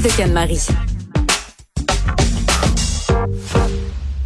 avec Anne-Marie.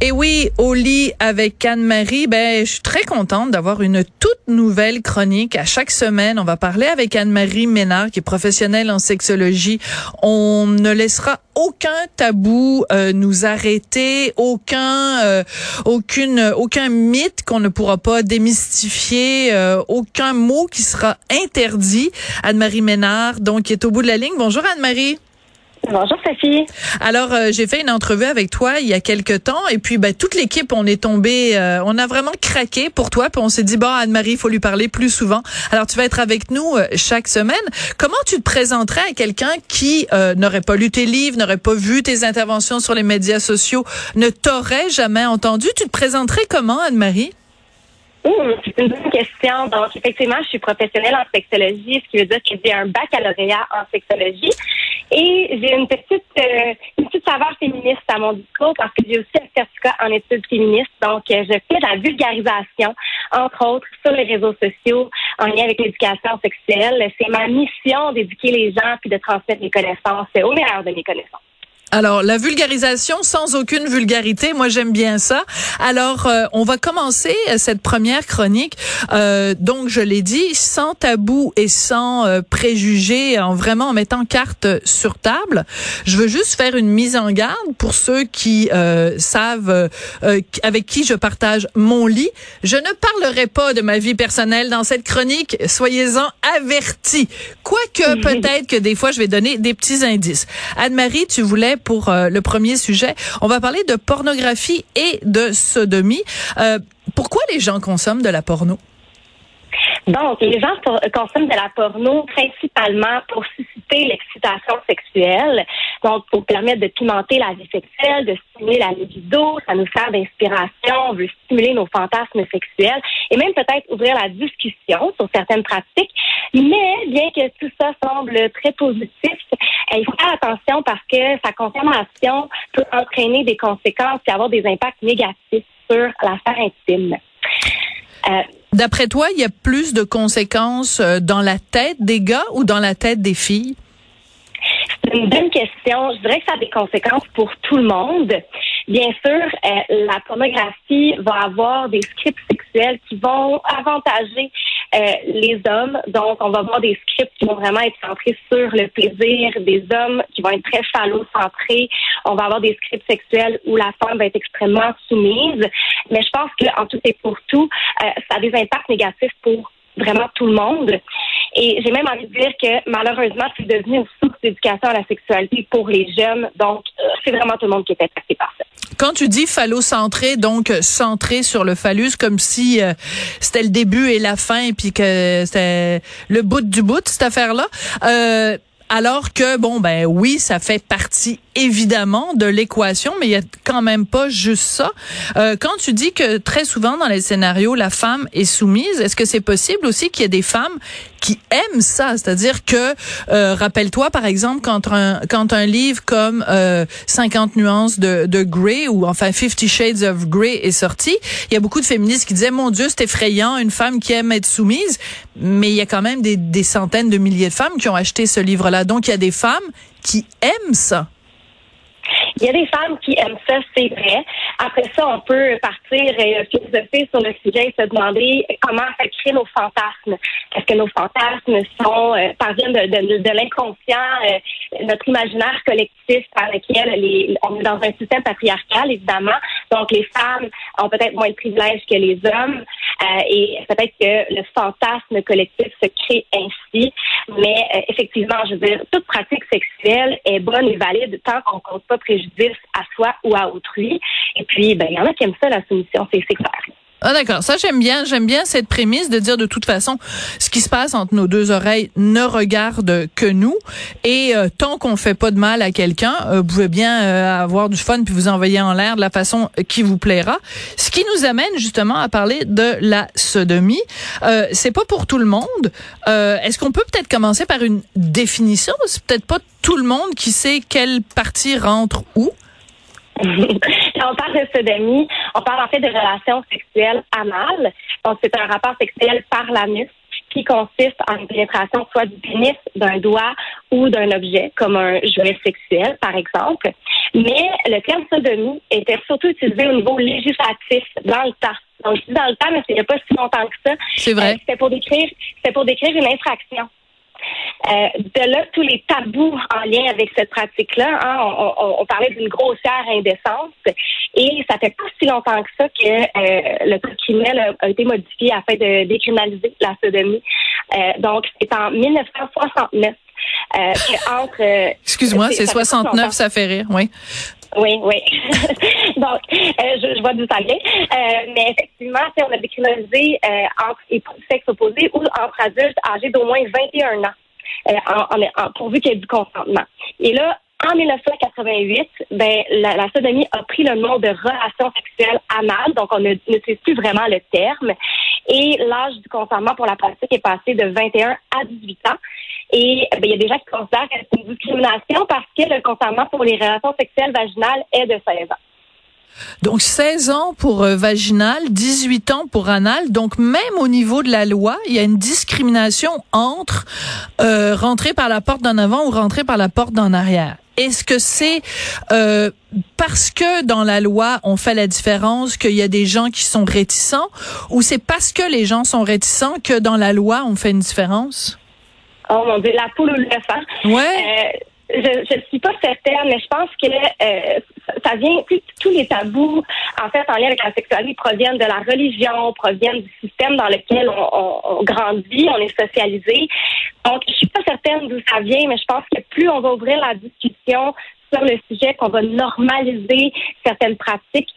Et oui, au lit avec Anne-Marie, ben, je suis très contente d'avoir une toute nouvelle chronique. À chaque semaine, on va parler avec Anne-Marie Ménard, qui est professionnelle en sexologie. On ne laissera aucun tabou euh, nous arrêter, aucun, euh, aucune, aucun mythe qu'on ne pourra pas démystifier, euh, aucun mot qui sera interdit. Anne-Marie Ménard, donc, est au bout de la ligne. Bonjour Anne-Marie. Bonjour Sophie. Alors euh, j'ai fait une entrevue avec toi il y a quelque temps et puis ben, toute l'équipe on est tombé, euh, on a vraiment craqué pour toi puis on s'est dit bon Anne-Marie il faut lui parler plus souvent. Alors tu vas être avec nous euh, chaque semaine. Comment tu te présenterais à quelqu'un qui n'aurait pas lu tes livres, n'aurait pas vu tes interventions sur les médias sociaux, ne t'aurait jamais entendu? Tu te présenterais comment Anne-Marie? C'est une bonne question. Donc, effectivement, je suis professionnelle en sexologie, ce qui veut dire que j'ai un baccalauréat en sexologie. Et j'ai une petite, euh, une petite saveur féministe à mon discours parce que j'ai aussi un certificat en études féministes. Donc, euh, je fais de la vulgarisation, entre autres, sur les réseaux sociaux en lien avec l'éducation sexuelle. C'est ma mission d'éduquer les gens puis de transmettre mes connaissances au meilleur de mes connaissances. Alors, la vulgarisation sans aucune vulgarité, moi j'aime bien ça. Alors, euh, on va commencer euh, cette première chronique. Euh, donc, je l'ai dit, sans tabou et sans euh, préjugés, en vraiment en mettant carte sur table. Je veux juste faire une mise en garde pour ceux qui savent avec qui je partage mon lit. Je ne parlerai pas de ma vie personnelle dans cette chronique. Soyez-en avertis. Quoique, peut-être que des fois, je vais donner des petits indices. Anne-Marie, tu voulais pour euh, le premier sujet. On va parler de pornographie et de sodomie. Euh, pourquoi les gens consomment de la porno? Donc, les gens consomment de la porno principalement pour susciter l'excitation sexuelle, donc pour permettre de pimenter la vie sexuelle, de stimuler la libido, ça nous sert d'inspiration, on veut stimuler nos fantasmes sexuels et même peut-être ouvrir la discussion sur certaines pratiques. Mais bien que tout ça semble très positif, il faut faire attention parce que sa consommation peut entraîner des conséquences et avoir des impacts négatifs sur l'affaire intime. Euh, D'après toi, il y a plus de conséquences euh, dans la tête des gars ou dans la tête des filles? C'est une bonne question. Je dirais que ça a des conséquences pour tout le monde. Bien sûr, euh, la pornographie va avoir des scripts sexuels qui vont avantager les hommes. Donc, on va avoir des scripts qui vont vraiment être centrés sur le plaisir des hommes, qui vont être très phallocentrés. On va avoir des scripts sexuels où la femme va être extrêmement soumise. Mais je pense qu'en tout et pour tout, euh, ça a des impacts négatifs pour vraiment tout le monde. Et j'ai même envie de dire que malheureusement, c'est devenu une source d'éducation à la sexualité pour les jeunes. Donc, euh, c'est vraiment tout le monde qui est impacté par ça. Quand tu dis phallocentré, donc centré sur le phallus, comme si euh, c'était le début et la fin, puis que c'était le bout du bout, cette affaire-là. Euh, alors que, bon, ben oui, ça fait partie évidemment de l'équation, mais il y a quand même pas juste ça. Euh, quand tu dis que très souvent dans les scénarios, la femme est soumise, est-ce que c'est possible aussi qu'il y ait des femmes qui aiment ça? C'est-à-dire que, euh, rappelle-toi par exemple, quand un, quand un livre comme euh, 50 nuances de, de Grey ou enfin Fifty Shades of Grey est sorti, il y a beaucoup de féministes qui disaient, mon Dieu, c'est effrayant, une femme qui aime être soumise, mais il y a quand même des, des centaines de milliers de femmes qui ont acheté ce livre-là. Donc, il y a des femmes qui aiment ça. Il y a des femmes qui aiment ça, c'est vrai. Après ça, on peut partir et philosopher sur le sujet et se demander comment ça crée nos fantasmes. Est-ce que nos fantasmes sont euh, parviennent de, de, de l'inconscient, euh, notre imaginaire collectif par lequel les, on est dans un système patriarcal, évidemment. Donc, les femmes ont peut-être moins de privilèges que les hommes. Euh, et peut-être que le fantasme collectif se crée ainsi. Mais euh, effectivement, je veux dire, toute pratique sexuelle est bonne et valide tant qu'on ne cause pas préjudice à soi ou à autrui. Et puis, ben, il y en a qui aiment ça, la soumission, c'est clair. Ah d'accord, ça j'aime bien, j'aime bien cette prémisse de dire de toute façon ce qui se passe entre nos deux oreilles ne regarde que nous et euh, tant qu'on fait pas de mal à quelqu'un, euh, vous pouvez bien euh, avoir du fun puis vous envoyer en l'air de la façon qui vous plaira. Ce qui nous amène justement à parler de la sodomie. Euh, c'est pas pour tout le monde. Est-ce qu'on peut peut-être commencer par une définition? C'est peut-être pas tout le monde qui sait quelle partie rentre où? Quand on parle de sodomie, on parle en fait de relations sexuelles anales. Donc, c'est un rapport sexuel par l'anus qui consiste en une pénétration soit du pénis, d'un doigt ou d'un objet, comme un jouet sexuel, par exemple. Mais le terme sodomie était surtout utilisé au niveau législatif dans le temps. Donc, je dis dans le temps, mais il n'y a pas si longtemps que ça. C'est vrai. Euh, c'était pour décrire, c'était pour décrire une infraction. Euh, de là, tous les tabous en lien avec cette pratique-là, hein, on, on, parlait d'une grossière indécence et ça fait pas si longtemps que ça que euh, le code criminel a, été modifié afin de décriminaliser la sodomie. Euh, donc, c'est en 1969 euh, entre... Excuse-moi, c'est 69, ça fait rire, oui. Oui, oui. Donc, je, je, vois d'où ça vient. Euh, mais effectivement, on a décriminalisé euh, entre sexes opposés ou entre adultes âgés d'au moins 21 ans. Euh, en, en, pourvu qu'il y ait du consentement. Et là, en 1988, ben, la, la, sodomie a pris le nom de relation sexuelle anale, donc on n'utilise plus vraiment le terme. Et l'âge du consentement pour la pratique est passé de 21 à 18 ans. Et ben, il y a des gens qui considèrent que c'est une discrimination parce que le consentement pour les relations sexuelles vaginales est de 16 ans. Donc 16 ans pour euh, vaginal, 18 ans pour anal. Donc même au niveau de la loi, il y a une discrimination entre euh, rentrer par la porte d'en avant ou rentrer par la porte d'en arrière. Est-ce que c'est euh, parce que dans la loi on fait la différence qu'il y a des gens qui sont réticents ou c'est parce que les gens sont réticents que dans la loi on fait une différence? Oh mon dieu, la poule ou le Ouais. Je ne suis pas certaine, mais je pense que euh, ça vient, tous les tabous, en fait, en lien avec la sexualité, proviennent de la religion, proviennent du système dans lequel on, grandit, on est socialisé. Donc, je suis pas certaine d'où ça vient, mais je pense que plus on va ouvrir la discussion sur le sujet, qu'on va normaliser certaines pratiques,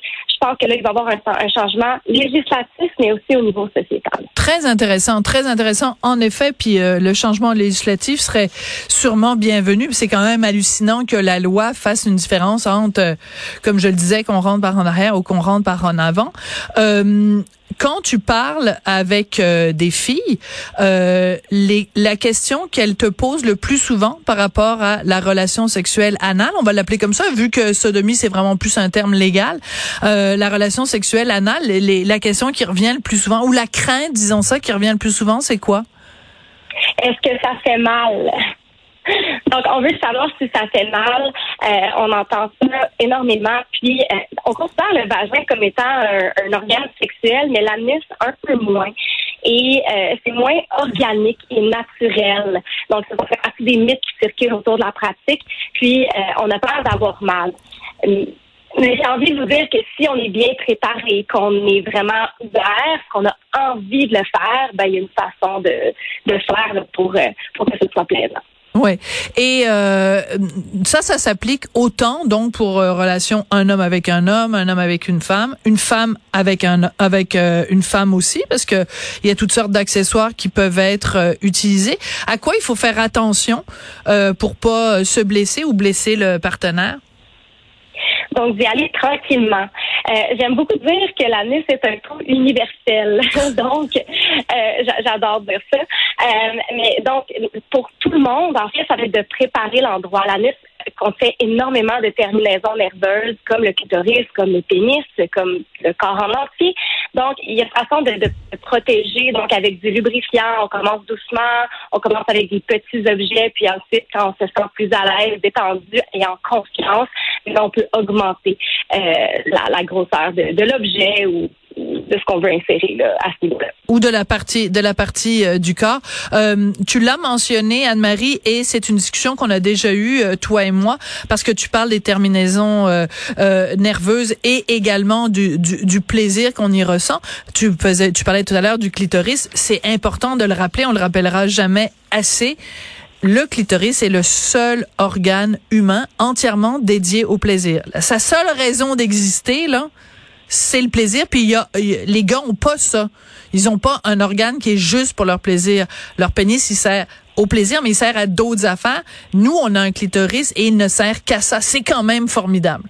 je pense que là, il va y avoir un, changement législatif, mais aussi au niveau sociétal. Très intéressant, très intéressant, en effet. Puis euh, le changement législatif serait sûrement bienvenu. C'est quand même hallucinant que la loi fasse une différence entre, euh, comme je le disais, qu'on rentre par en arrière ou qu'on rentre par en avant. Euh, quand tu parles avec euh, des filles, euh, les, la question qu'elles te posent le plus souvent par rapport à la relation sexuelle anale, on va l'appeler comme ça, vu que sodomie c'est vraiment plus un terme légal, euh, la relation sexuelle anale, les, la question qui revient le plus souvent, ou la crainte, disons ça, qui revient le plus souvent, c'est quoi? Est-ce que ça fait mal? Donc, on veut savoir si ça fait mal. Euh, on entend ça énormément. Puis, euh, on considère le vagin comme étant un, organe sexuel, mais l'anus un peu moins. Et euh, c'est moins organique et naturel. Donc, ça fait partie des mythes qui circulent autour de la pratique. Puis, on a peur d'avoir mal. Mais j'ai envie de vous dire que si on est bien préparé, qu'on est vraiment ouvert, qu'on a envie de le faire, ben il y a une façon de, de faire pour, pour que ce soit plaisant. Ouais. Et euh, ça, ça s'applique autant donc pour euh, relation un homme avec un homme, un homme avec une femme, une femme avec un avec euh, une femme aussi, parce que il y a toutes sortes d'accessoires qui peuvent être euh, utilisés. À quoi il faut faire attention pour pas se blesser ou blesser le partenaire? Donc, d'y aller tranquillement. Euh, J'aime beaucoup dire que l'anus est un trou universel. donc, euh, j'adore dire ça. Euh, mais donc, pour tout le monde, en fait, ça va être de préparer l'endroit. L'anus contient énormément de terminaisons nerveuses, comme le clitoris, comme le pénis, comme le corps en entier. Donc, il y a une façon de, de, protéger, donc avec du lubrifiant. On commence doucement, on commence avec des petits objets, puis ensuite, quand on se sent plus à l'aise, détendu et en confiance, on peut augmenter euh, la, grosseur de, de l'objet ou de ce qu'on veut insérer là, à ce niveau-là. Ou de la partie de la partie euh, du corps. Euh, tu l'as mentionné, Anne-Marie, et c'est une discussion qu'on a déjà eue, euh, toi et moi, parce que tu parles des terminaisons euh, nerveuses et également du, du, du plaisir qu'on y ressent. Tu, faisais, tu parlais tout à l'heure du clitoris. C'est important de le rappeler, on le rappellera jamais assez le clitoris est le seul organe humain entièrement dédié au plaisir. Sa seule raison d'exister, là, c'est le plaisir. Puis y a, les gars ont pas ça. Ils ont pas un organe qui est juste pour leur plaisir. Leur pénis, il sert au plaisir, mais il sert à d'autres affaires. Nous, on a un clitoris et il ne sert qu'à ça. C'est quand même formidable.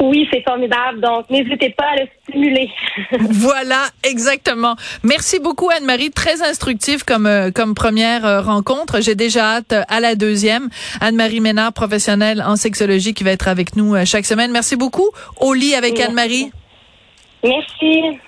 Oui, c'est formidable. Donc, n'hésitez pas à le stimuler. voilà, exactement. Merci beaucoup, Anne-Marie. Très instructive comme, euh, comme première euh, rencontre. J'ai déjà hâte à la deuxième. Anne-Marie Ménard, professionnelle en sexologie, qui va être avec nous euh, chaque semaine. Merci beaucoup. Au lit avec Anne-Marie. Merci.